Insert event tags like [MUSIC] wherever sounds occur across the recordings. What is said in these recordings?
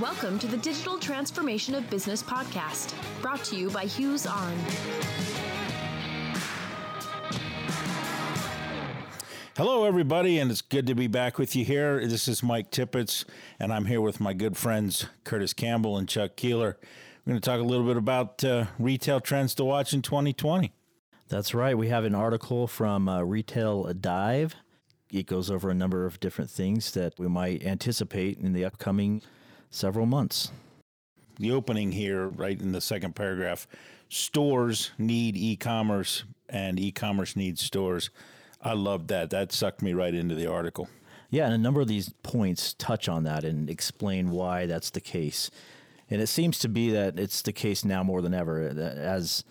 Welcome to the Digital Transformation of Business podcast, brought to you by HughesON. Hello, everybody, and it's good to be back with you here. This is Mike Tippett, and I'm here with my good friends Curtis Campbell and Chuck Keeler. We're going to talk a little bit about uh, retail trends to watch in 2020. That's right. We have an article from uh, Retail Dive. It goes over a number of different things that we might anticipate in the upcoming several months. The opening here, right in the second paragraph stores need e commerce, and e commerce needs stores. I loved that. That sucked me right into the article. Yeah, and a number of these points touch on that and explain why that's the case. And it seems to be that it's the case now more than ever. As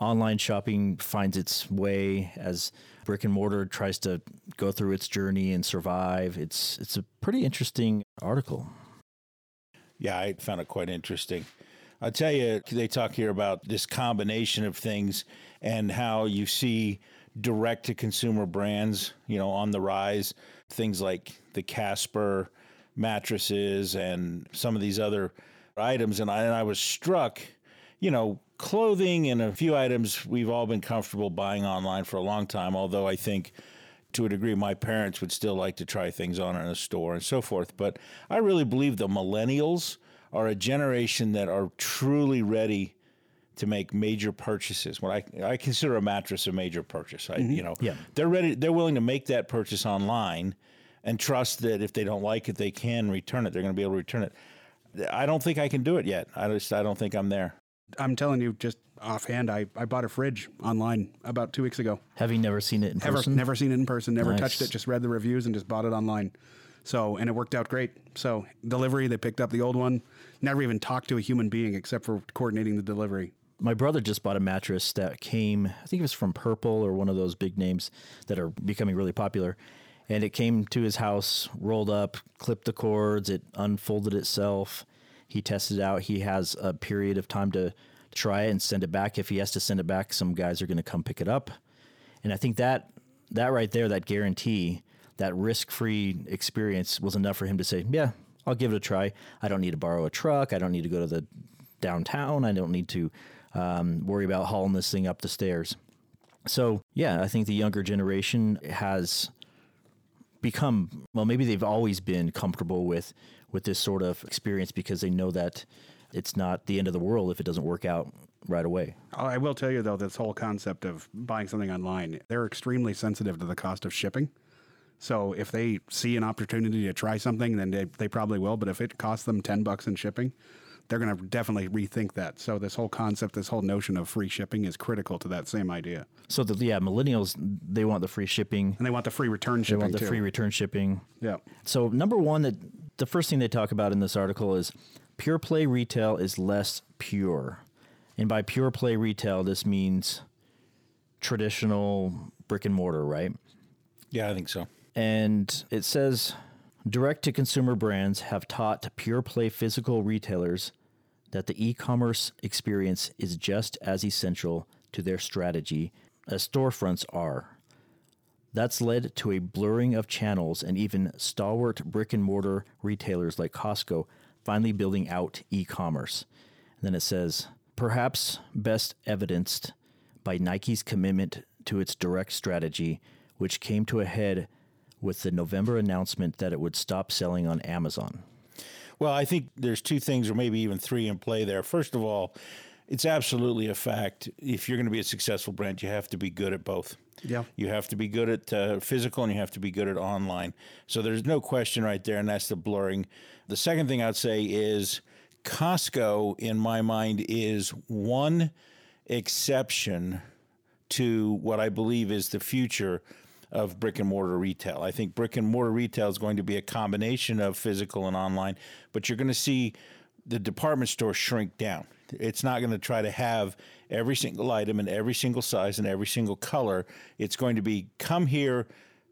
online shopping finds its way, as brick and mortar tries to go through its journey and survive, it's it's a pretty interesting article. Yeah, I found it quite interesting. I'll tell you, they talk here about this combination of things and how you see direct to consumer brands, you know, on the rise. Things like the Casper mattresses and some of these other items. And I, and I was struck, you know, clothing and a few items we've all been comfortable buying online for a long time, although I think to a degree my parents would still like to try things on in a store and so forth. But I really believe the millennials are a generation that are truly ready to make major purchases. What I I consider a mattress a major purchase. I, mm-hmm. You know, yeah. they're ready. They're willing to make that purchase online and trust that if they don't like it, they can return it. They're going to be able to return it. I don't think I can do it yet. I just I don't think I'm there. I'm telling you, just offhand, I, I bought a fridge online about two weeks ago. Have you never seen it in person? Never seen it in person. Never Nice. touched it. Just read the reviews and just bought it online. So and it worked out great. So delivery, they picked up the old one. Never even talked to a human being except for coordinating the delivery. My brother just bought a mattress that came, I think it was from Purple or one of those big names that are becoming really popular. And it came to his house, rolled up, clipped the cords, it unfolded itself. He tested it out. He has a period of time to try it and send it back. If he has to send it back, some guys are going to come pick it up. And I think that that right there, that guarantee, that risk-free experience was enough for him to say, "Yeah, I'll give it a try. I don't need to borrow a truck. I don't need to go to the downtown. I don't need to um, worry about hauling this thing up the stairs." So yeah, I think the younger generation has become well. Maybe they've always been comfortable with with this sort of experience because they know that it's not the end of the world if it doesn't work out right away. I will tell you though, this whole concept of buying something online, they're extremely sensitive to the cost of shipping. So if they see an opportunity to try something, then they, they probably will. But if it costs them 10 bucks in shipping, they're going to definitely rethink that. So this whole concept, this whole notion of free shipping is critical to that same idea. So the yeah, millennials they want the free shipping. And they want the free return shipping. They shipping want the too. free return shipping. yeah. So number one that the first thing they talk about in this article is pure play retail is less pure. And by pure play retail, this means traditional brick and mortar, right? Yeah, I think so. And it says direct to consumer brands have taught pure play physical retailers that the e commerce experience is just as essential to their strategy as storefronts are. That's led to a blurring of channels and even stalwart brick and mortar retailers like Costco finally building out e commerce. Then it says, perhaps best evidenced by Nike's commitment to its direct strategy, which came to a head with the November announcement that it would stop selling on Amazon. Well, I think there's two things, or maybe even three, in play there. First of all, it's absolutely a fact. If you're going to be a successful brand, you have to be good at both. Yeah. You have to be good at uh, physical and you have to be good at online. So there's no question right there, and that's the blurring. The second thing I'd say is Costco, in my mind, is one exception to what I believe is the future of brick and mortar retail. I think brick and mortar retail is going to be a combination of physical and online, but you're going to see the department store shrink down. It's not going to try to have every single item in every single size and every single color. It's going to be come here,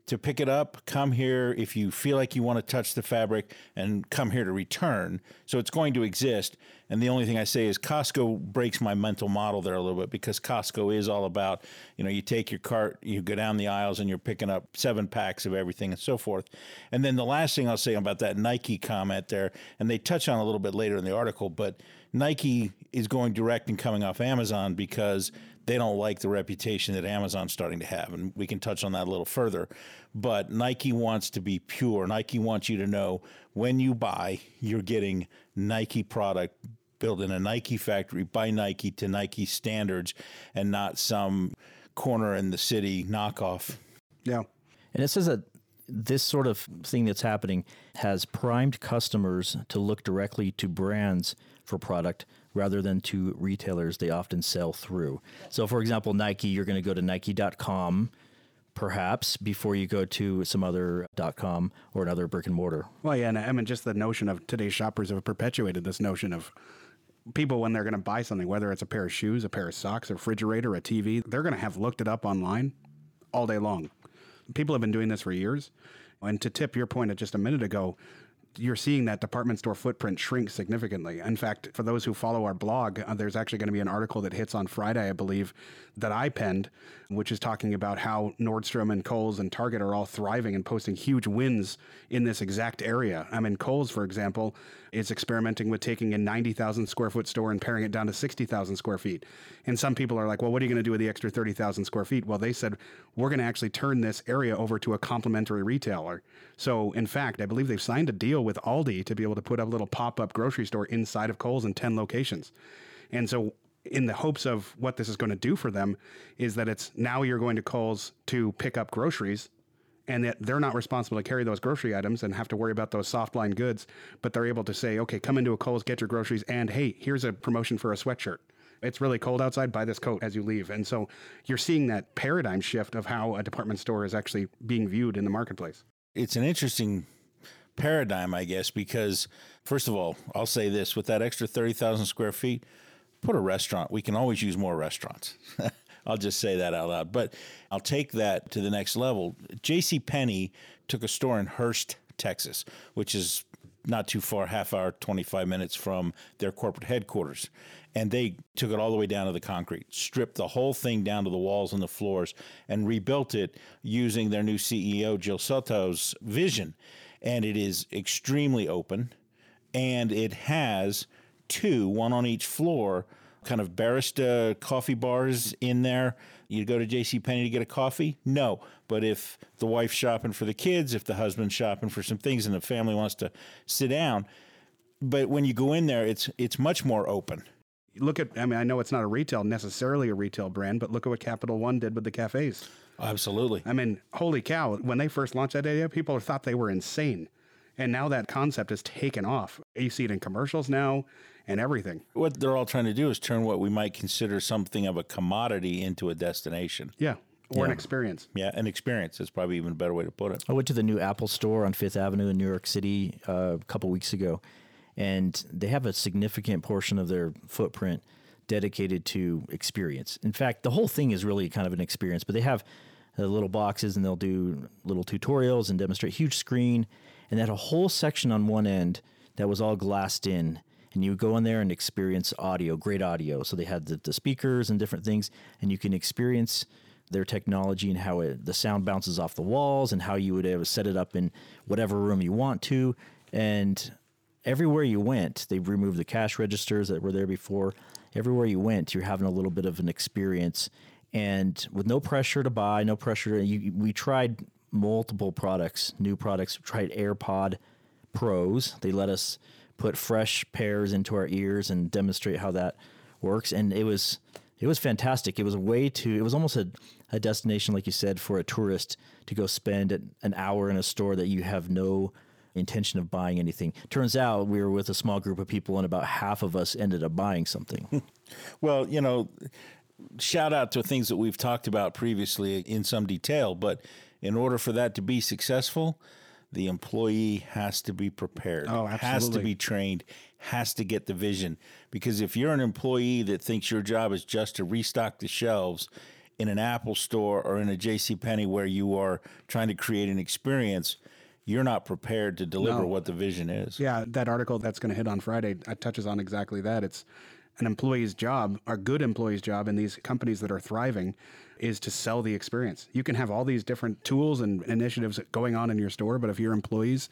to pick it up, come here if you feel like you want to touch the fabric, and come here to return. So it's going to exist. And the only thing I say is Costco breaks my mental model there a little bit because Costco is all about, you know, you take your cart, you go down the aisles, and you're picking up seven packs of everything and so forth. And then the last thing I'll say about that Nike comment there, and they touch on a little bit later in the article, but Nike is going direct and coming off Amazon because they don't like the reputation that Amazon's starting to have. And we can touch on that a little further. But Nike wants to be pure. Nike wants you to know when you buy, you're getting Nike product built in a Nike factory by Nike to Nike standards and not some corner in the city knockoff. Yeah. And it says that this sort of thing that's happening has primed customers to look directly to brands for product rather than to retailers they often sell through. So, for example, Nike, you're going to go to nike.com perhaps before you go to some other .com or another brick and mortar. Well, yeah, and I mean, just the notion of today's shoppers have perpetuated this notion of people when they're going to buy something, whether it's a pair of shoes, a pair of socks, a refrigerator, a TV, they're going to have looked it up online all day long. People have been doing this for years. And to tip your point of just a minute ago, you're seeing that department store footprint shrink significantly. In fact, for those who follow our blog, uh, there's actually going to be an article that hits on Friday, I believe, that I penned, which is talking about how Nordstrom and Kohl's and Target are all thriving and posting huge wins in this exact area. I mean, Kohl's, for example, is experimenting with taking a 90,000 square foot store and paring it down to 60,000 square feet. And some people are like, well, what are you going to do with the extra 30,000 square feet? Well, they said, we're going to actually turn this area over to a complementary retailer. So, in fact, I believe they've signed a deal with Aldi to be able to put up a little pop up grocery store inside of Kohl's in 10 locations. And so, in the hopes of what this is going to do for them, is that it's now you're going to Kohl's to pick up groceries and that they're not responsible to carry those grocery items and have to worry about those soft line goods, but they're able to say, okay, come into a Kohl's, get your groceries, and hey, here's a promotion for a sweatshirt. It's really cold outside, buy this coat as you leave. And so you're seeing that paradigm shift of how a department store is actually being viewed in the marketplace. It's an interesting paradigm, I guess, because first of all, I'll say this with that extra 30,000 square feet, put a restaurant. We can always use more restaurants. [LAUGHS] I'll just say that out loud. But I'll take that to the next level. J.C. Penney took a store in Hurst, Texas, which is not too far, half hour, 25 minutes from their corporate headquarters. And they took it all the way down to the concrete, stripped the whole thing down to the walls and the floors, and rebuilt it using their new CEO, Jill Soltau's vision. And it is extremely open, and it has two, one on each floor, kind of barista coffee bars in there. You go to J.C. Penney to get a coffee? No. But if the wife's shopping for the kids, if the husband's shopping for some things, and the family wants to sit down, but when you go in there, it's it's much more open. Look at, I mean, I know it's not a retail necessarily a retail brand, but look at what Capital One did with the cafes. Absolutely. I mean, holy cow! When they first launched that idea, people thought they were insane, and now that concept has taken off. You see it in commercials now and everything. What they're all trying to do is turn what we might consider something of a commodity into a destination. Yeah. Or an experience. Yeah, an experience is probably even a better way to put it. I went to the new Apple store on Fifth Avenue in New York City uh, a couple weeks ago, and they have a significant portion of their footprint dedicated to experience. In fact, the whole thing is really kind of an experience, but they have uh, little boxes and they'll do little tutorials and demonstrate huge screen, and had a whole section on one end that was all glassed in and you would go in there and experience audio, great audio. So they had the, the speakers and different things, and you can experience their technology and how it, the sound bounces off the walls and how you would set it up in whatever room you want to. And everywhere you went, they removed the cash registers that were there before. Everywhere you went, you're having a little bit of an experience, and with no pressure to buy, no pressure. You, we tried multiple products, new products. We tried AirPod Pros. They let us put fresh pairs into our ears and demonstrate how that works. And it was it was fantastic. It was a way to it was almost a, a destination, like you said, for a tourist to go spend an hour in a store that you have no intention of buying anything. Turns out we were with a small group of people, and about half of us ended up buying something. [LAUGHS] well, you know, shout out to things that we've talked about previously in some detail, but in order for that to be successful, the employee has to be prepared, oh, absolutely. has to be trained, has to get the vision. Because if you're an employee that thinks your job is just to restock the shelves, in an Apple store or in a J.C. Penney where you are trying to create an experience, you're not prepared to deliver No. what the vision is. Yeah, that article that's going to hit on Friday uh, touches on exactly that. It's an employee's job, a good employee's job in these companies that are thriving is to sell the experience. You can have all these different tools and initiatives going on in your store, but if your employees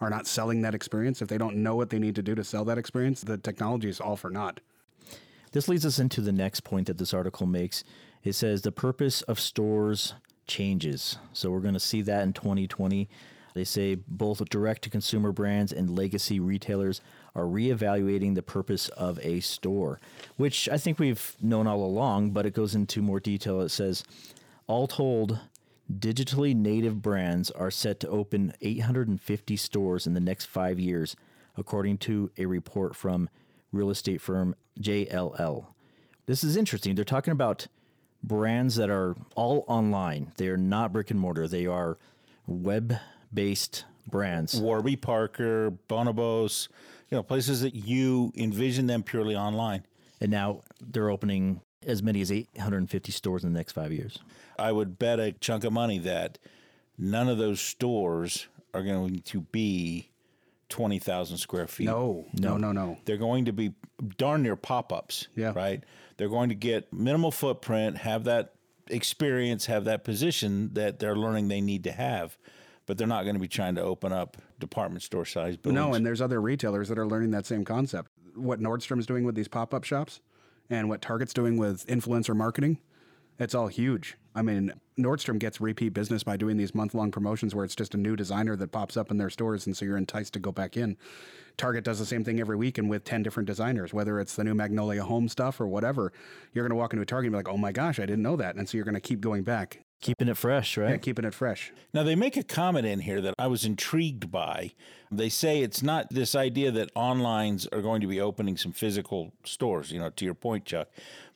are not selling that experience, if they don't know what they need to do to sell that experience, the technology is all for naught. This leads us into the next point that this article makes. It says the purpose of stores changes. So we're going to see that in 2020. They say both direct to consumer brands and legacy retailers are reevaluating the purpose of a store, which I think we've known all along, but it goes into more detail. It says, all told, digitally native brands are set to open 850 stores in the next five years, according to a report from real estate firm JLL. This is interesting. They're talking about brands that are all online. They are not brick and mortar. They are web based brands. Warby Parker, Bonobos, you know, places that you envision them purely online. And now they're opening as many as 850 stores in the next five years. I would bet a chunk of money that none of those stores are going to be 20,000 square feet. No, no, no, no. They're going to be darn near pop ups. Yeah. Right? They're going to get minimal footprint, have that experience, have that position that they're learning they need to have, but they're not going to be trying to open up department store size buildings. No, and there's other retailers that are learning that same concept. What Nordstrom's doing with these pop up shops and what Target's doing with influencer marketing, it's all huge. I mean, Nordstrom gets repeat business by doing these month long promotions where it's just a new designer that pops up in their stores, and so you're enticed to go back in. Target does the same thing every week and with 10 different designers, whether it's the new Magnolia Home stuff or whatever. You're going to walk into a Target and be like, oh my gosh, I didn't know that. And so you're going to keep going back, Keeping it fresh, right? yeah, keeping it fresh. Now, they make a comment in here that I was intrigued by. They say it's not this idea that onlines are going to be opening some physical stores, you know, to your point, Chuck.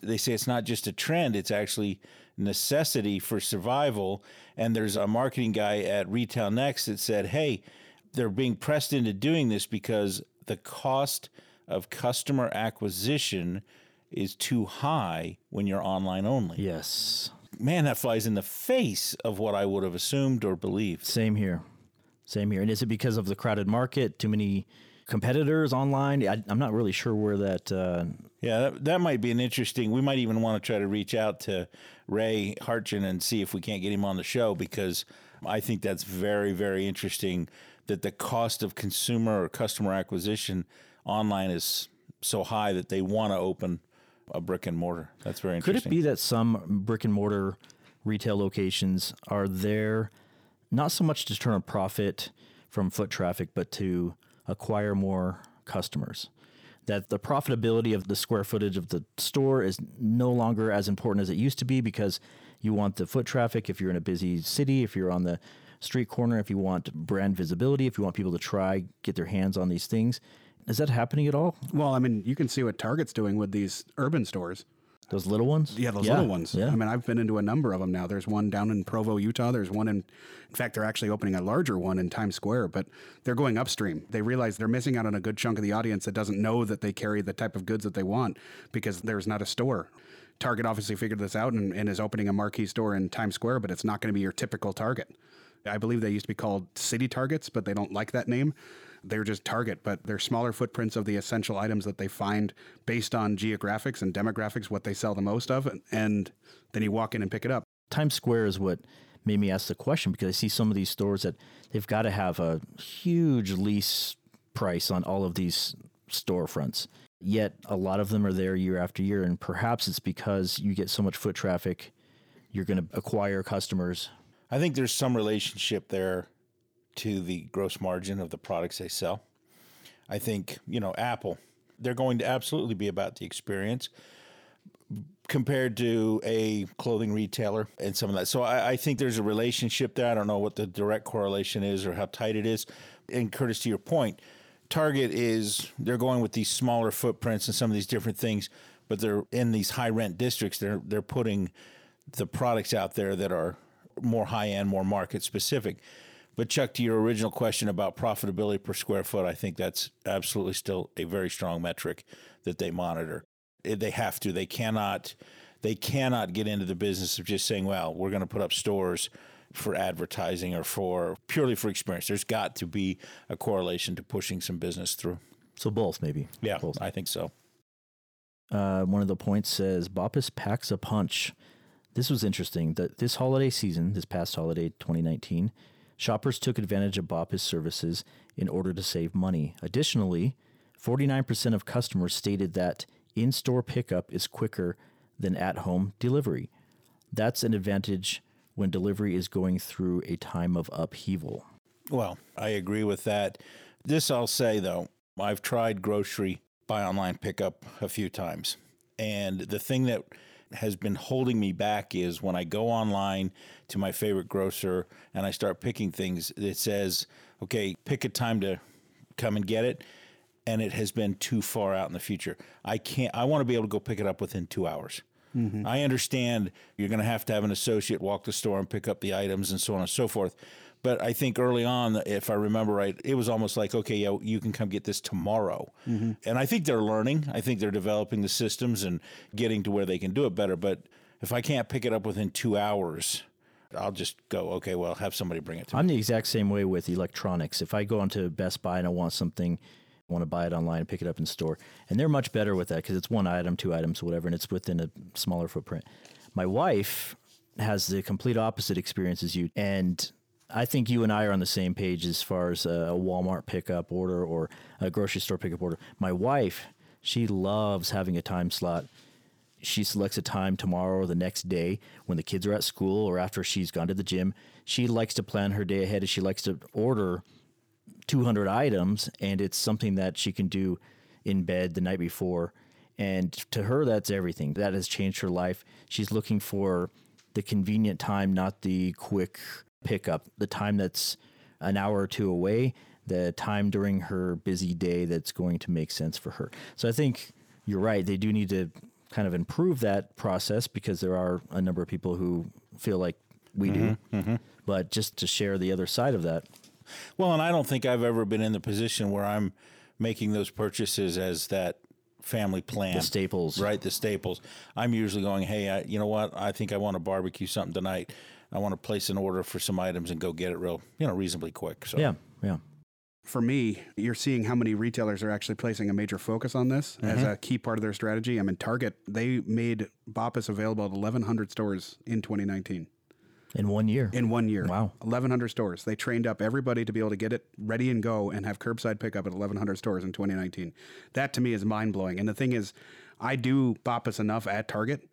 They say it's not just a trend, it's actually necessity for survival. And there's a marketing guy at RetailNext that said, hey, they're being pressed into doing this because the cost of customer acquisition is too high when you're online only. yes. Man, that flies in the face of what I would have assumed or believed. Same here. Same here. And is it because of the crowded market? Too many competitors online? I, I'm not really sure where that. Uh, Yeah, that, that might be an interesting. We might even want to try to reach out to Ray Hartjen and see if we can't get him on the show because I think that's very, very interesting. That the cost of consumer or customer acquisition online is so high that they want to open a brick and mortar. That's very interesting. could it be that some brick and mortar retail locations are there not so much to turn a profit from foot traffic, but to acquire more customers? That the profitability of the square footage of the store is no longer as important as it used to be because you want the foot traffic if you're in a busy city, if you're on the street corner, if you want brand visibility, if you want people to try, get their hands on these things. Is that happening at all? Well, I mean, you can see what Target's doing with these urban stores. Those little ones? Yeah, those little ones. Yeah. I mean, I've been into a number of them now. There's one down in Provo, Utah. There's one in, in fact, they're actually opening a larger one in Times Square, but they're going upstream. They realize they're missing out on a good chunk of the audience that doesn't know that they carry the type of goods that they want because there's not a store. Target obviously figured this out and, and is opening a marquee store in Times Square, but it's not going to be your typical Target. I believe they used to be called City Targets, but they don't like that name. They're just Target, but they're smaller footprints of the essential items that they find based on geographics and demographics, what they sell the most of, and, and then you walk in and pick it up. Times Square is what made me ask the question because I see some of these stores that they've got to have a huge lease price on all of these storefronts. Yet a lot of them are there year after year, and perhaps it's because you get so much foot traffic, you're going to acquire customers. I think there's some relationship there to the gross margin of the products they sell. I think, you know, Apple, they're going to absolutely be about the experience compared to a clothing retailer and some of that. So I, I think there's a relationship there. I don't know what the direct correlation is or how tight it is. And Curtis, to your point, Target is they're going with these smaller footprints and some of these different things, but they're in these high rent districts. They're they're putting the products out there that are more high end, more market specific. But Chuck, to your original question about profitability per square foot, I think that's absolutely still a very strong metric that they monitor. Eh, They have to. They cannot they cannot get into the business of just saying, well, we're going to put up stores for advertising or for purely for experience. There's got to be a correlation to pushing some business through. So both, maybe. Yeah, Both. I think so. Uh, one of the points says BOPIS packs a punch. This was interesting. That this holiday season, this past holiday 2019, shoppers took advantage of BOPIS services in order to save money. Additionally, 49% of customers stated that in-store pickup is quicker than at-home delivery. That's an advantage when delivery is going through a time of upheaval. Well, I agree with that. This I'll say though, I've tried grocery buy online pickup a few times. And the thing that has been holding me back is when I go online to my favorite grocer and I start picking things, it says, okay, pick a time to come and get it. And it has been too far out in the future. I can't, I want to be able to go pick it up within two hours. Mm-hmm. I understand you're going to have to have an associate walk the store and pick up the items and so on and so forth. But I think early on, if I remember right, it was almost like, okay, yeah, you can come get this tomorrow. Mm-hmm. And I think they're learning. I think they're developing the systems and getting to where they can do it better. But if I can't pick it up within two hours, I'll just go, okay, well, have somebody bring it to me. I'm the exact same way with electronics. If I go onto Best Buy and I want something, I want to buy it online and pick it up in store, and they're much better with that because it's one item, two items, whatever, and it's within a smaller footprint. My wife has the complete opposite experience as you, and I think you and I are on the same page as far as a Walmart pickup order or a grocery store pickup order. My wife, she loves having a time slot she selects a time tomorrow or the next day when the kids are at school or after she's gone to the gym. She likes to plan her day ahead and she likes to order 200 items and it's something that she can do in bed the night before. And to her, that's everything. That has changed her life. She's looking for the convenient time, not the quick pickup, the time that's an hour or two away, the time during her busy day that's going to make sense for her. So I think you're right. They do need to kind of improve that process because there are a number of people who feel like we do. Mm-hmm, mm-hmm. But just to share the other side of that, Well, and I don't think I've ever been in the position where I'm making those purchases as that family plan. the staples. Right, the staples. I'm usually going, hey, I, you know what? I think I want to barbecue something tonight. I want to place an order for some items and go get it real, you know, reasonably quick. So Yeah, yeah. For me, you're seeing how many retailers are actually placing a major focus on this as mm-hmm. a key part of their strategy. I mean, Target, they made BOPIS available at 1,100 stores in 2019 In one year. in one year. Wow. 1,100 stores. They trained up everybody to be able to get it ready and go and have curbside pickup at 1,100 stores in 2019. That to me is mind blowing. And the thing is, I do BOPIS enough at Target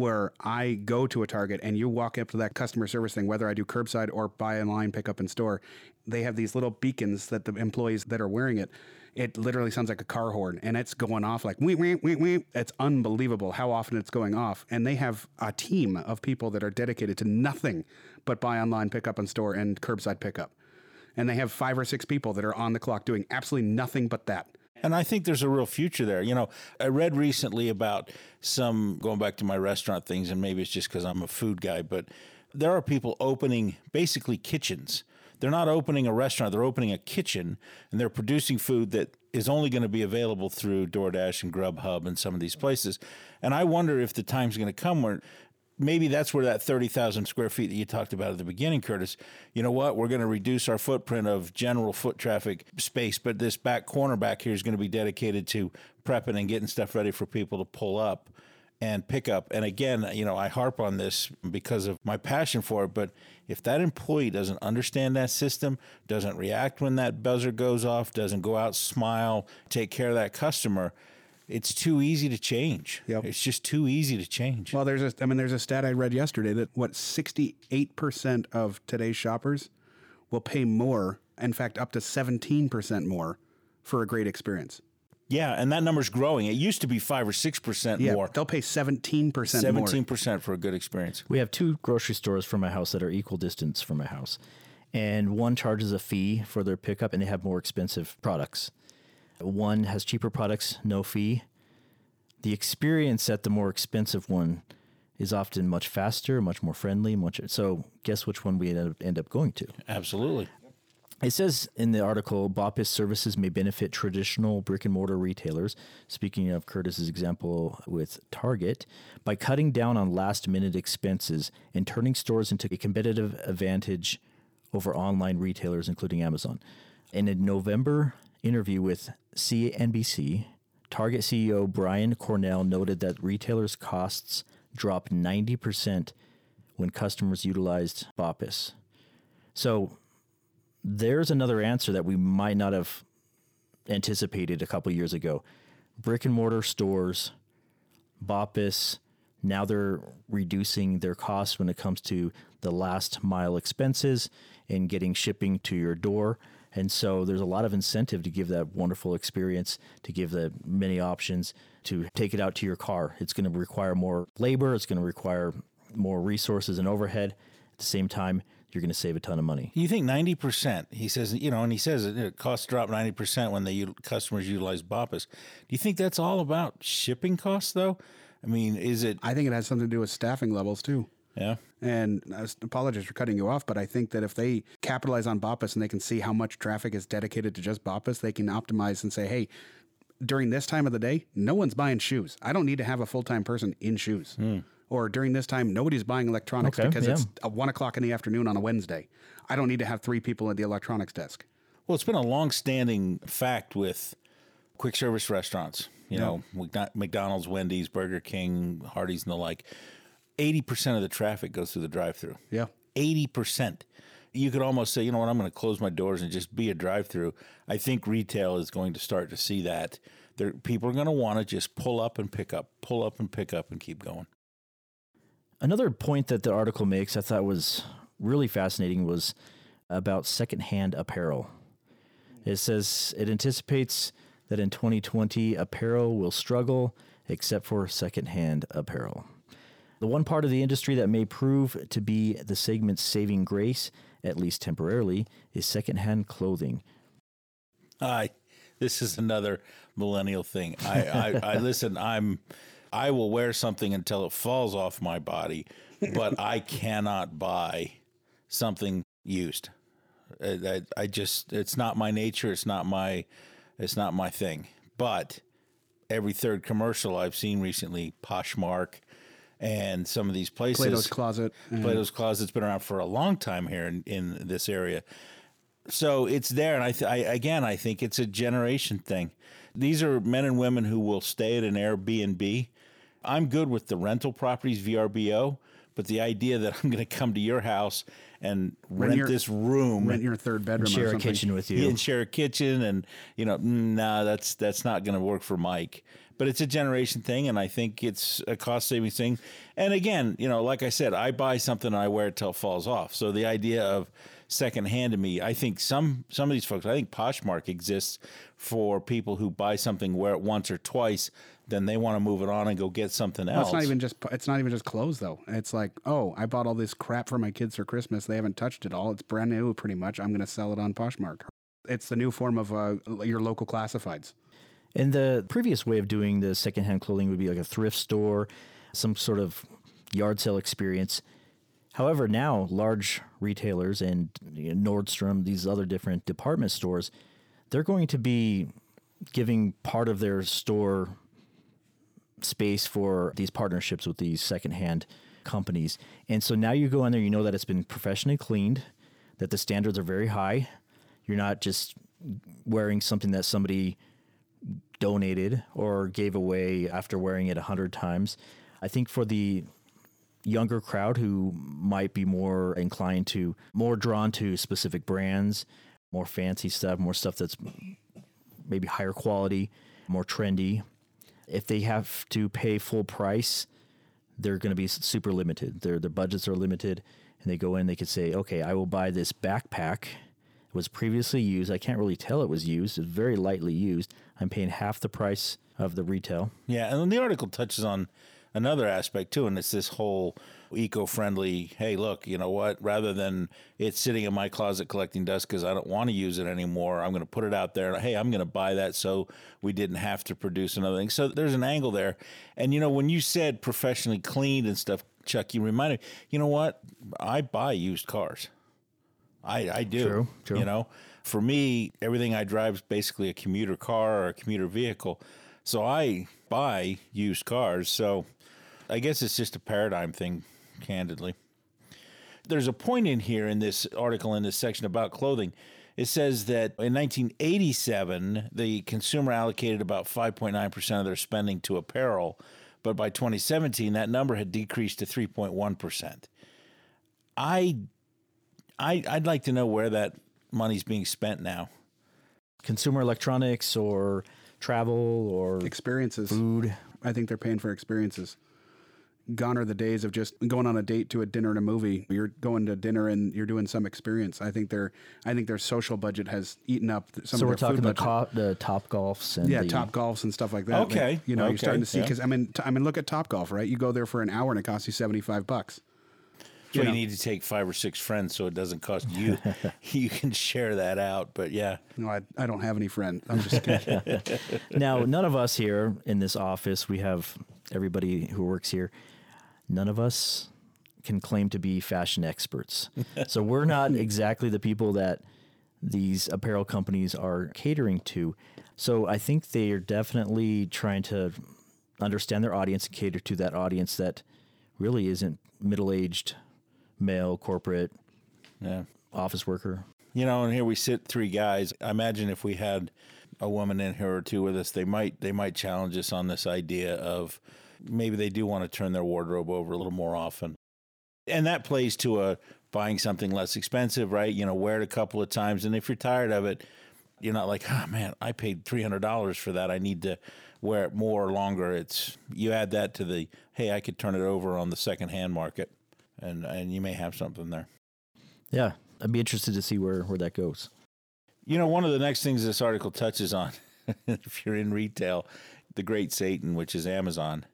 where I go to a Target and you walk up to that customer service thing, whether I do curbside or buy online, pick up in store, they have these little beacons that the employees that are wearing it, it literally sounds like a car horn and it's going off like wee, wee, wee, wee. It's unbelievable how often it's going off. And they have a team of people that are dedicated to nothing but buy online, pick up in store, and curbside pickup. And they have five or six people that are on the clock doing absolutely nothing but that. And I think there's a real future there. You know, I read recently about some going back to my restaurant things, and maybe it's just because I'm a food guy, but there are people opening basically kitchens. They're not opening a restaurant, they're opening a kitchen and they're producing food that is only going to be available through DoorDash and Grubhub and some of these places. And I wonder if the time's going to come where maybe that's where that 30,000 square feet that you talked about at the beginning, Curtis, you know what? We're going to reduce our footprint of general foot traffic space, but this back corner back here is going to be dedicated to prepping and getting stuff ready for people to pull up and pick up. And again, you know, I harp on this because of my passion for it, but if that employee doesn't understand that system, doesn't react when that buzzer goes off, doesn't go out, smile, take care of that customer, it's too easy to change. Yep. It's just too easy to change. Well, there's a, I mean, there's a stat I read yesterday that what 68% of today's shoppers will pay more, in fact, up to 17% more for a great experience. Yeah, and that number's growing. It used to be five or six percent Yeah, more. they'll pay 17% more. Seventeen percent for a good experience. We have two grocery stores from my house that are equal distance from my house. And one charges a fee for their pickup and they have more expensive products. One has cheaper products, no fee. The experience at the more expensive one is often much faster, much more friendly, much so guess which one we end up, going to. Absolutely. It says in the article, BOPIS services may benefit traditional brick and mortar retailers, speaking of Curtis's example with Target, by cutting down on last minute expenses and turning stores into a competitive advantage over online retailers, including Amazon. And In November interview with CNBC, Target CEO Brian Cornell noted that retailers' costs dropped 90% when customers utilized BOPIS. So there's another answer that we might not have anticipated a couple years ago. Brick and mortar stores, BOPIS, now they're reducing their costs when it comes to the last mile expenses and getting shipping to your door. And so there's a lot of incentive to give that wonderful experience, to give the many options, to take it out to your car. It's going to require more labor, it's going to require more resources and overhead. At the same time, you're going to save a ton of money. You think 90%, he says, you know, and he says it costs drop 90% when the customers utilize BOPIS. Do you think that's all about shipping costs, though? I mean, is it? I think it has something to do with staffing levels, too. Yeah. And I apologize for cutting you off, but I think that if they capitalize on BOPIS and they can see how much traffic is dedicated to just BOPIS, they can optimize and say, hey, during this time of the day, no one's buying shoes. I don't need to have a full time person in shoes. Hmm. Or during this time, nobody's buying electronics Okay, because yeah. it's one o'clock in the afternoon on a Wednesday. I don't need to have three people at the electronics desk. Well, it's been a long-standing fact with quick service restaurants. You know, McDonald's, Wendy's, Burger King, Hardee's, and the like. Eighty percent of the traffic goes through the drive-through. Yeah. Eighty percent. You could almost say, you know what, I'm going to close my doors and just be a drive-through. I think retail is going to start to see that. There, people are going to want to just pull up and pick up, pull up and pick up, and keep going. Another point that the article makes I thought was really fascinating was about secondhand apparel. It says it anticipates that in 2020, apparel will struggle except for secondhand apparel. The one part of the industry that may prove to be the segment's saving grace, at least temporarily, is secondhand clothing. I this is another millennial thing. I, I, I [LAUGHS] listen. I'm I will wear something until it falls off my body, but I cannot buy something used. I, I, I just it's not my nature. It's not my it's not my thing. But every third commercial I've seen recently, Poshmark, and some of these places, Plato's Closet. and- Plato's Closet's been around for a long time here in, in this area. So it's there, and I, th- I again, I think it's a generation thing. These are men and women who will stay at an Airbnb. I'm good with the rental properties VRBO, but the idea that I'm going to come to your house and rent, your- this room Rent your third bedroom or Share a something. kitchen with you. and share a kitchen and you know mm, nah that's that's not going to work for mike but it's a generation thing and i think it's a cost savings thing and again you know like i said i buy something and i wear it till it falls off so the idea of secondhand to me i think some some of these folks i think poshmark exists for people who buy something wear it once or twice then they want to move it on and go get something Well, else it's not even just it's not even just clothes though. It's like, oh, I bought all this crap for my kids for Christmas. They haven't touched it all. It's brand new, pretty much. I'm going to sell it on Poshmark. It's the new form of uh, your local classifieds. And the previous way of doing the secondhand clothing would be like a thrift store, some sort of yard sale experience. However, now large retailers and you know, Nordstrom, these other different department stores, they're going to be giving part of their store space for these partnerships with these secondhand companies. And so now you go in there, you know that it's been professionally cleaned, that the standards are very high. You're not just wearing something that somebody donated or gave away after wearing it a hundred times. I think for the younger crowd who might be more inclined to more drawn to specific brands, more fancy stuff, more stuff that's maybe higher quality, more trendy. If they have to pay full price, they're going to be super limited. Their their budgets are limited, and they go in. They could say, "Okay, I will buy this backpack. It was previously used. I can't really tell it was used. It's very lightly used. I'm paying half the price of the retail. Yeah, and then the article touches on another aspect too, and it's this whole eco-friendly. Hey, look, you know what? Rather than it sitting in my closet collecting dust because I don't want to use it anymore, I'm going to put it out there. Hey, I'm going to buy that so we didn't have to produce another thing. So there's an angle there, and you know when you said professionally cleaned and stuff, Chuck, you reminded me. You know what? I buy used cars. I, I do. True, true. You know, for me, everything I drive is basically a commuter car or a commuter vehicle. So I buy used cars. So I guess it's just a paradigm thing, candidly. There's a point in here in this article in this section about clothing. It says that in 1987, the consumer allocated about 5.9% of their spending to apparel, but by 2017, that number had decreased to 3.1%. I, I, I'd like to know where that money's being spent now. Consumer electronics or travel or Experiences. food. I think they're paying for experiences. Gone are the days of just going on a date to a dinner and a movie. You're going to dinner and you're doing some experience. I think their I think their social budget has eaten up some So of we're their talking food the, budget. co- the top golfs and yeah, the, Top Golfs and stuff like that. Like, Okay, you know, okay, you're starting to see yeah. because I mean, t- I mean, look at Top Golf, right? You go there for an hour and it costs you seventy five bucks. So you, know. need to take five or six friends so it doesn't cost you. [LAUGHS] you can share that out. But yeah, No, I, I don't have any friends. I'm just kidding. [LAUGHS] now none of us here in this office we have everybody who works here none of us can claim to be fashion experts [LAUGHS] so we're not exactly the people that these apparel companies are catering to so i think they are definitely trying to understand their audience and cater to that audience that really isn't middle-aged male corporate yeah. office worker You know, and here we sit three guys. I imagine if we had a woman in here or two with us, they might they might challenge us on this idea of maybe they do want to turn their wardrobe over a little more often. And that plays to a buying something less expensive, right? You know, wear it a couple of times and if you're tired of it, you're not like, "Oh man, I paid $300 for that. I need to wear it more or longer." It's you add that to the, "Hey, I could turn it over on the secondhand market." And and you may have something there. yeah i'd be interested to see where, where that goes You know, one of the next things this article touches on, [LAUGHS] if you're in retail, the great Satan, which is Amazon.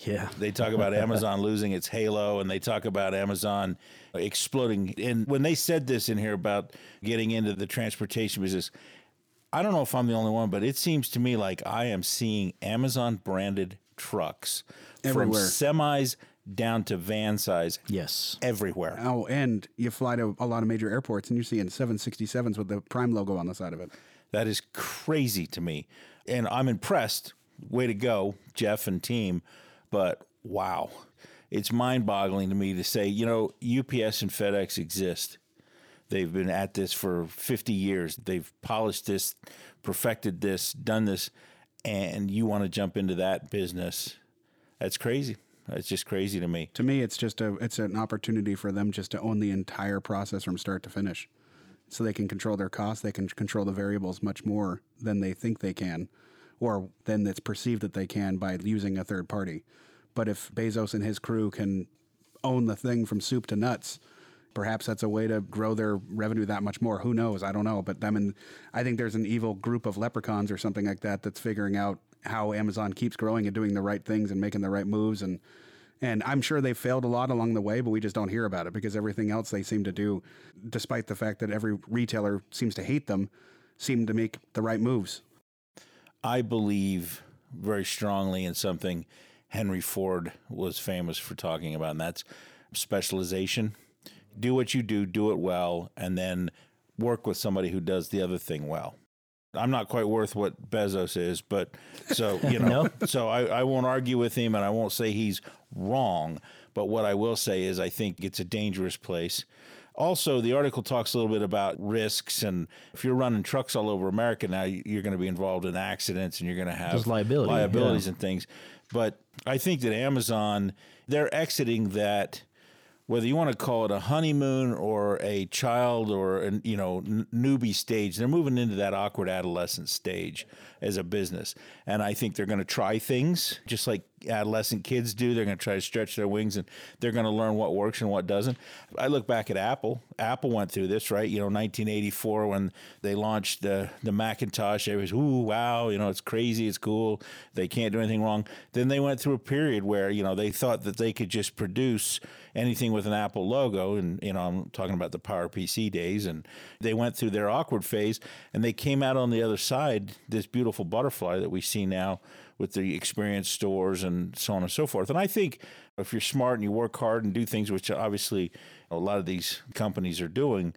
yeah They talk about Amazon [LAUGHS] losing its halo and they talk about Amazon exploding. And when they said this in here about getting into the transportation business, I don't know if I'm the only one, but it seems to me like I am seeing Amazon branded trucks Everywhere. from semis down to van size yes everywhere. oh, and you fly to a lot of major airports and you're seeing 767s with the Prime logo on the side of it. That is crazy to me. And I'm impressed. Way to go, Jeff and team. But wow, it's mind boggling to me to say, you know, UPS and FedEx exist. They've been at this for 50 years. They've polished this, perfected this, done this, and you want to jump into that business. That's crazy. That's just crazy to me. To me, it's just a it's an opportunity for them just to own the entire process from start to finish, so they can control their costs. They can control the variables much more than they think they can, or than it's perceived that they can by using a third party. But if Bezos and his crew can own the thing from soup to nuts, perhaps that's a way to grow their revenue that much more. Who knows? I don't know. But I mean, I think there's an evil group of leprechauns or something like that that's figuring out how Amazon keeps growing and doing the right things and making the right moves and and I'm sure they failed a lot along the way, but we just don't hear about it because everything else they seem to do, despite the fact that every retailer seems to hate them, seem to make the right moves. I believe very strongly in something Henry Ford was famous for talking about, and that's specialization. Do what you do, do it well, and then work with somebody who does the other thing well. I'm not quite worth what Bezos is, but so, [LAUGHS] you know, so I, I won't argue with him and I won't say he's wrong. But what I will say is I think it's a dangerous place. Also, the article talks a little bit about risks, and if you're running trucks all over America now, you're going to be involved in accidents, and you're going to have There's liability, liabilities yeah. and things. But I think that Amazon they're exiting that. Whether you want to call it a honeymoon or a child or an you know newbie stage, they're moving into that awkward adolescent stage as a business, and I think they're going to try things just like adolescent kids do. They're going to try to stretch their wings and they're going to learn what works and what doesn't. I look back at Apple. Apple went through this, right? You know, 1984 when they launched the the Macintosh. It was ooh wow, you know, it's crazy, it's cool. They can't do anything wrong. Then they went through a period where you know they thought that they could just produce anything with an Apple logo, and you know, I'm talking about the Power PC days, and they went through their awkward phase, and they came out on the other side, this beautiful butterfly that we see now with the experience stores and so on and so forth. And I think if you're smart and you work hard and do things, which obviously a lot of these companies are doing,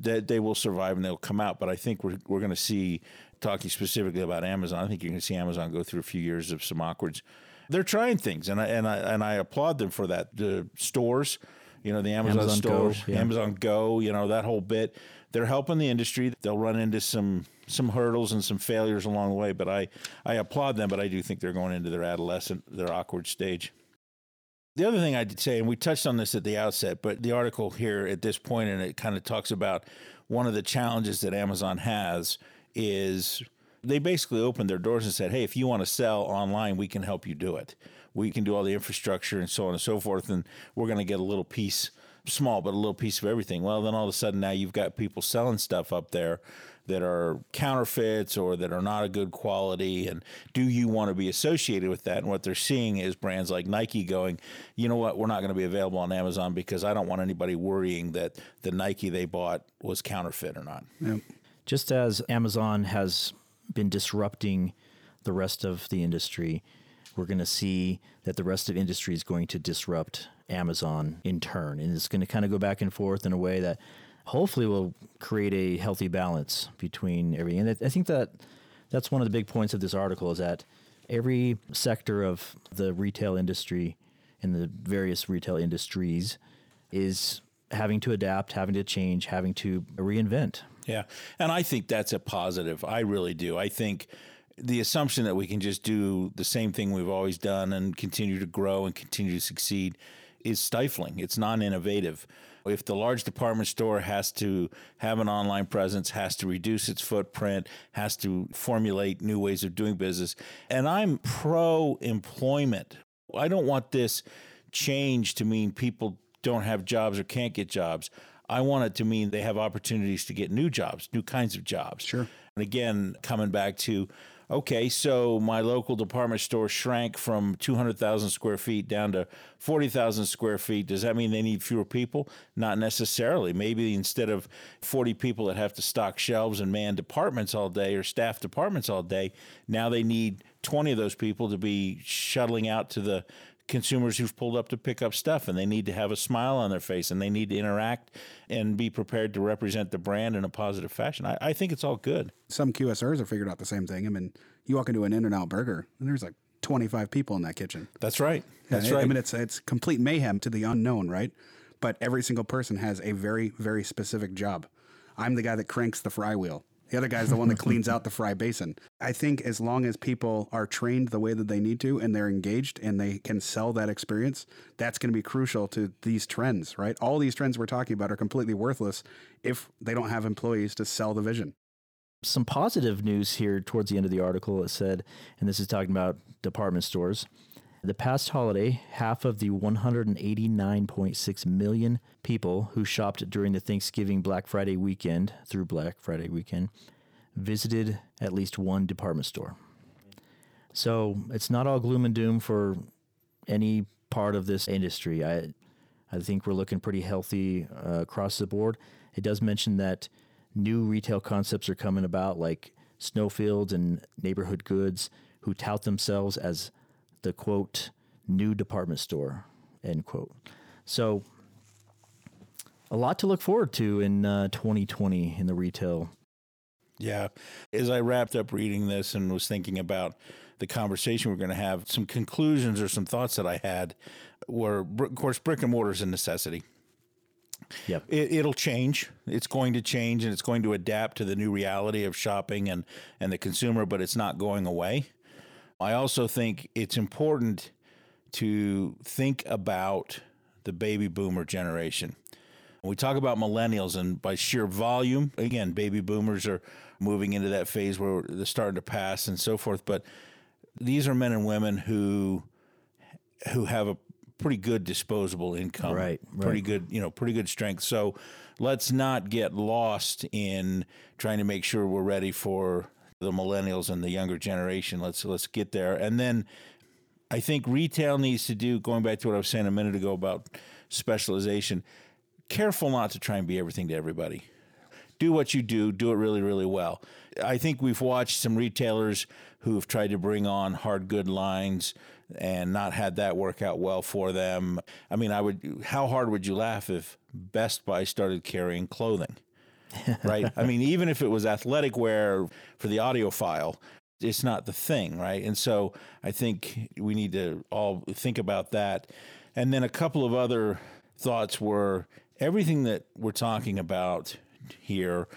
that they will survive and they'll come out. But I think we're we're going to see talking specifically about Amazon. I think you're going to see Amazon go through a few years of some awkwards. They're trying things, and I and I and I applaud them for that. The stores, you know, the Amazon, Amazon stores, Go, yeah. Amazon Go, you know, that whole bit. They're helping the industry. They'll run into some some hurdles and some failures along the way, but I I applaud them. But I do think they're going into their adolescent, their awkward stage. The other thing I'd say, and we touched on this at the outset, but the article here at this point, and it kind of talks about one of the challenges that Amazon has is they basically opened their doors and said, hey, if you want to sell online, we can help you do it. We can do all the infrastructure and so on and so forth, and we're going to get a little piece, small, but a little piece of everything. Well, then all of a sudden now you've got people selling stuff up there that are counterfeits or that are not a good quality and do you want to be associated with that and what they're seeing is brands like Nike going you know what we're not going to be available on Amazon because I don't want anybody worrying that the Nike they bought was counterfeit or not Yep. just as Amazon has been disrupting the rest of the industry, we're going to see that the rest of industry is going to disrupt Amazon in turn, and it's going to kind of go back and forth in a way that hopefully will create a healthy balance between everything. And I think that that's one of the big points of this article is that every sector of the retail industry and the various retail industries is having to adapt, having to change, having to reinvent. Yeah. And I think that's a positive. I really do. I think the assumption that we can just do the same thing we've always done and continue to grow and continue to succeed is stifling. It's non innovative. If the large department store has to have an online presence, has to reduce its footprint, has to formulate new ways of doing business, and I'm pro employment. I don't want this change to mean people don't have jobs or can't get jobs. I want it to mean they have opportunities to get new jobs, new kinds of jobs. Sure. And again, coming back to, okay, so my local department store shrank from 200,000 square feet down to 40,000 square feet. Does that mean they need fewer people? Not necessarily. Maybe instead of 40 people that have to stock shelves and man departments all day or staff departments all day, now they need 20 of those people to be shuttling out to the consumers who've pulled up to pick up stuff and they need to have a smile on their face and they need to interact and be prepared to represent the brand in a positive fashion. I, I think it's all good. Some QSRs have figured out the same thing. I mean, you walk into an In-N-Out Burger, and there's like 25 people in that kitchen. That's right. That's I- right. I mean, it's it's complete mayhem to the unknown, right? But every single person has a very very specific job. I'm the guy that cranks the fry wheel. The other guy's the one that [LAUGHS] cleans out the fry basin. I think as long as people are trained the way that they need to and they're engaged and they can sell that experience, that's going to be crucial to these trends, right? All these trends we're talking about are completely worthless if they don't have employees to sell the vision. some positive news here towards the end of the article. It said, and this is talking about department stores. The past holiday, half of the 189.6 million people who shopped during the Thanksgiving Black Friday weekend through Black Friday weekend visited at least one department store. So it's not all gloom and doom for any part of this industry. I, I think we're looking pretty healthy uh, across the board. It does mention that new retail concepts are coming about, like Showfields and Neighborhood Goods, who tout themselves as the quote new department store end quote. So a lot to look forward to in uh, 2020 in the retail. Yeah. As I wrapped up reading this and was thinking about the conversation we're going to have, some conclusions or some thoughts that I had were, of course, brick and mortar is a necessity. Yep. It, it'll change. It's going to change and it's going to adapt to the new reality of shopping and, and the consumer, but it's not going away. I also think it's important to think about the baby boomer generation. We talk about millennials, and by sheer volume, again, baby boomers are moving into that phase where they're starting to pass and so forth. But these are men and women who who have a pretty good disposable income, Right, Pretty right. good, you know, pretty good strength. So let's not get lost in trying to make sure we're ready for the millennials and the younger generation. Let's let's get there, and then I think retail needs to do, going back to what I was saying a minute ago about specialization, careful not to try and be everything to everybody. Do what you do, do it really, really well. I think we've watched some retailers who have tried to bring on hard good lines and not had that work out well for them. I mean, I would how hard would you laugh if Best Buy started carrying clothing? [LAUGHS] right? I mean, even if it was athletic wear for the audiophile, it's not the thing, right? And so I think we need to all think about that. And then a couple of other thoughts were everything that we're talking about here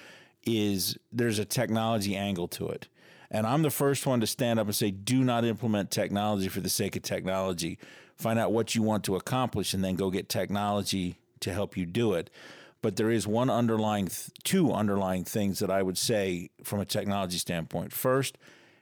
is there's a technology angle to it. And I'm the first one to stand up and say, do not implement technology for the sake of technology. Find out what you want to accomplish and then go get technology to help you do it. But there is one underlying, th- two underlying things that I would say from a technology standpoint. First,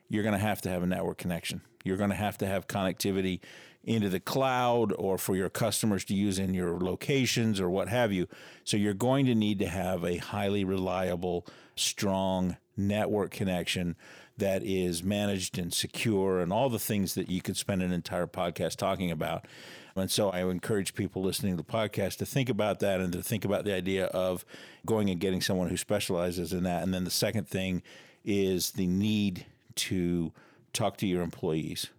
you're going to have to have a network connection. You're going to have to have connectivity into the cloud or for your customers to use in your locations or what have you. So you're going to need to have a highly reliable, strong network connection that is managed and secure and all the things that you could spend an entire podcast talking about. And so I encourage people listening to the podcast to think about that and to think about the idea of going and getting someone who specializes in that. And then the second thing is the need to talk to your employees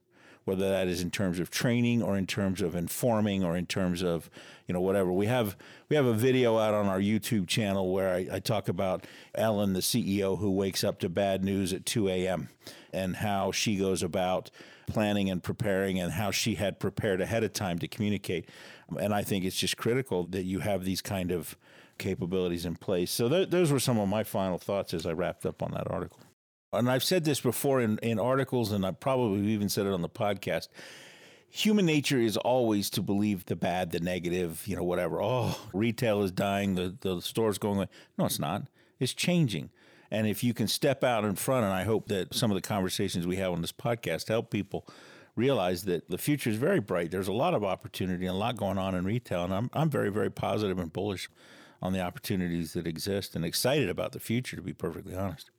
whether that is in terms of training or in terms of informing or in terms of you know whatever we have we have a video out on our youtube channel where i, I talk about ellen the ceo who wakes up to bad news at 2 a.m and how she goes about planning and preparing and how she had prepared ahead of time to communicate and i think it's just critical that you have these kind of capabilities in place so th- those were some of my final thoughts as i wrapped up on that article and I've said this before in, in articles, and I probably even said it on the podcast. Human nature is always to believe the bad, the negative, you know, whatever. Oh, retail is dying, the, the store's going away. No, it's not. It's changing. And if you can step out in front, and I hope that some of the conversations we have on this podcast help people realize that the future is very bright. There's a lot of opportunity and a lot going on in retail. And I'm, I'm very, very positive and bullish on the opportunities that exist and excited about the future, to be perfectly honest.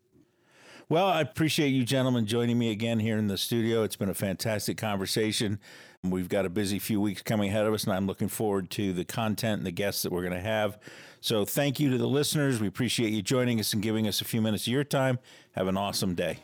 Well, I appreciate you gentlemen joining me again here in the studio. It's been a fantastic conversation. We've got a busy few weeks coming ahead of us, and I'm looking forward to the content and the guests that we're going to have. So, thank you to the listeners. We appreciate you joining us and giving us a few minutes of your time. Have an awesome day.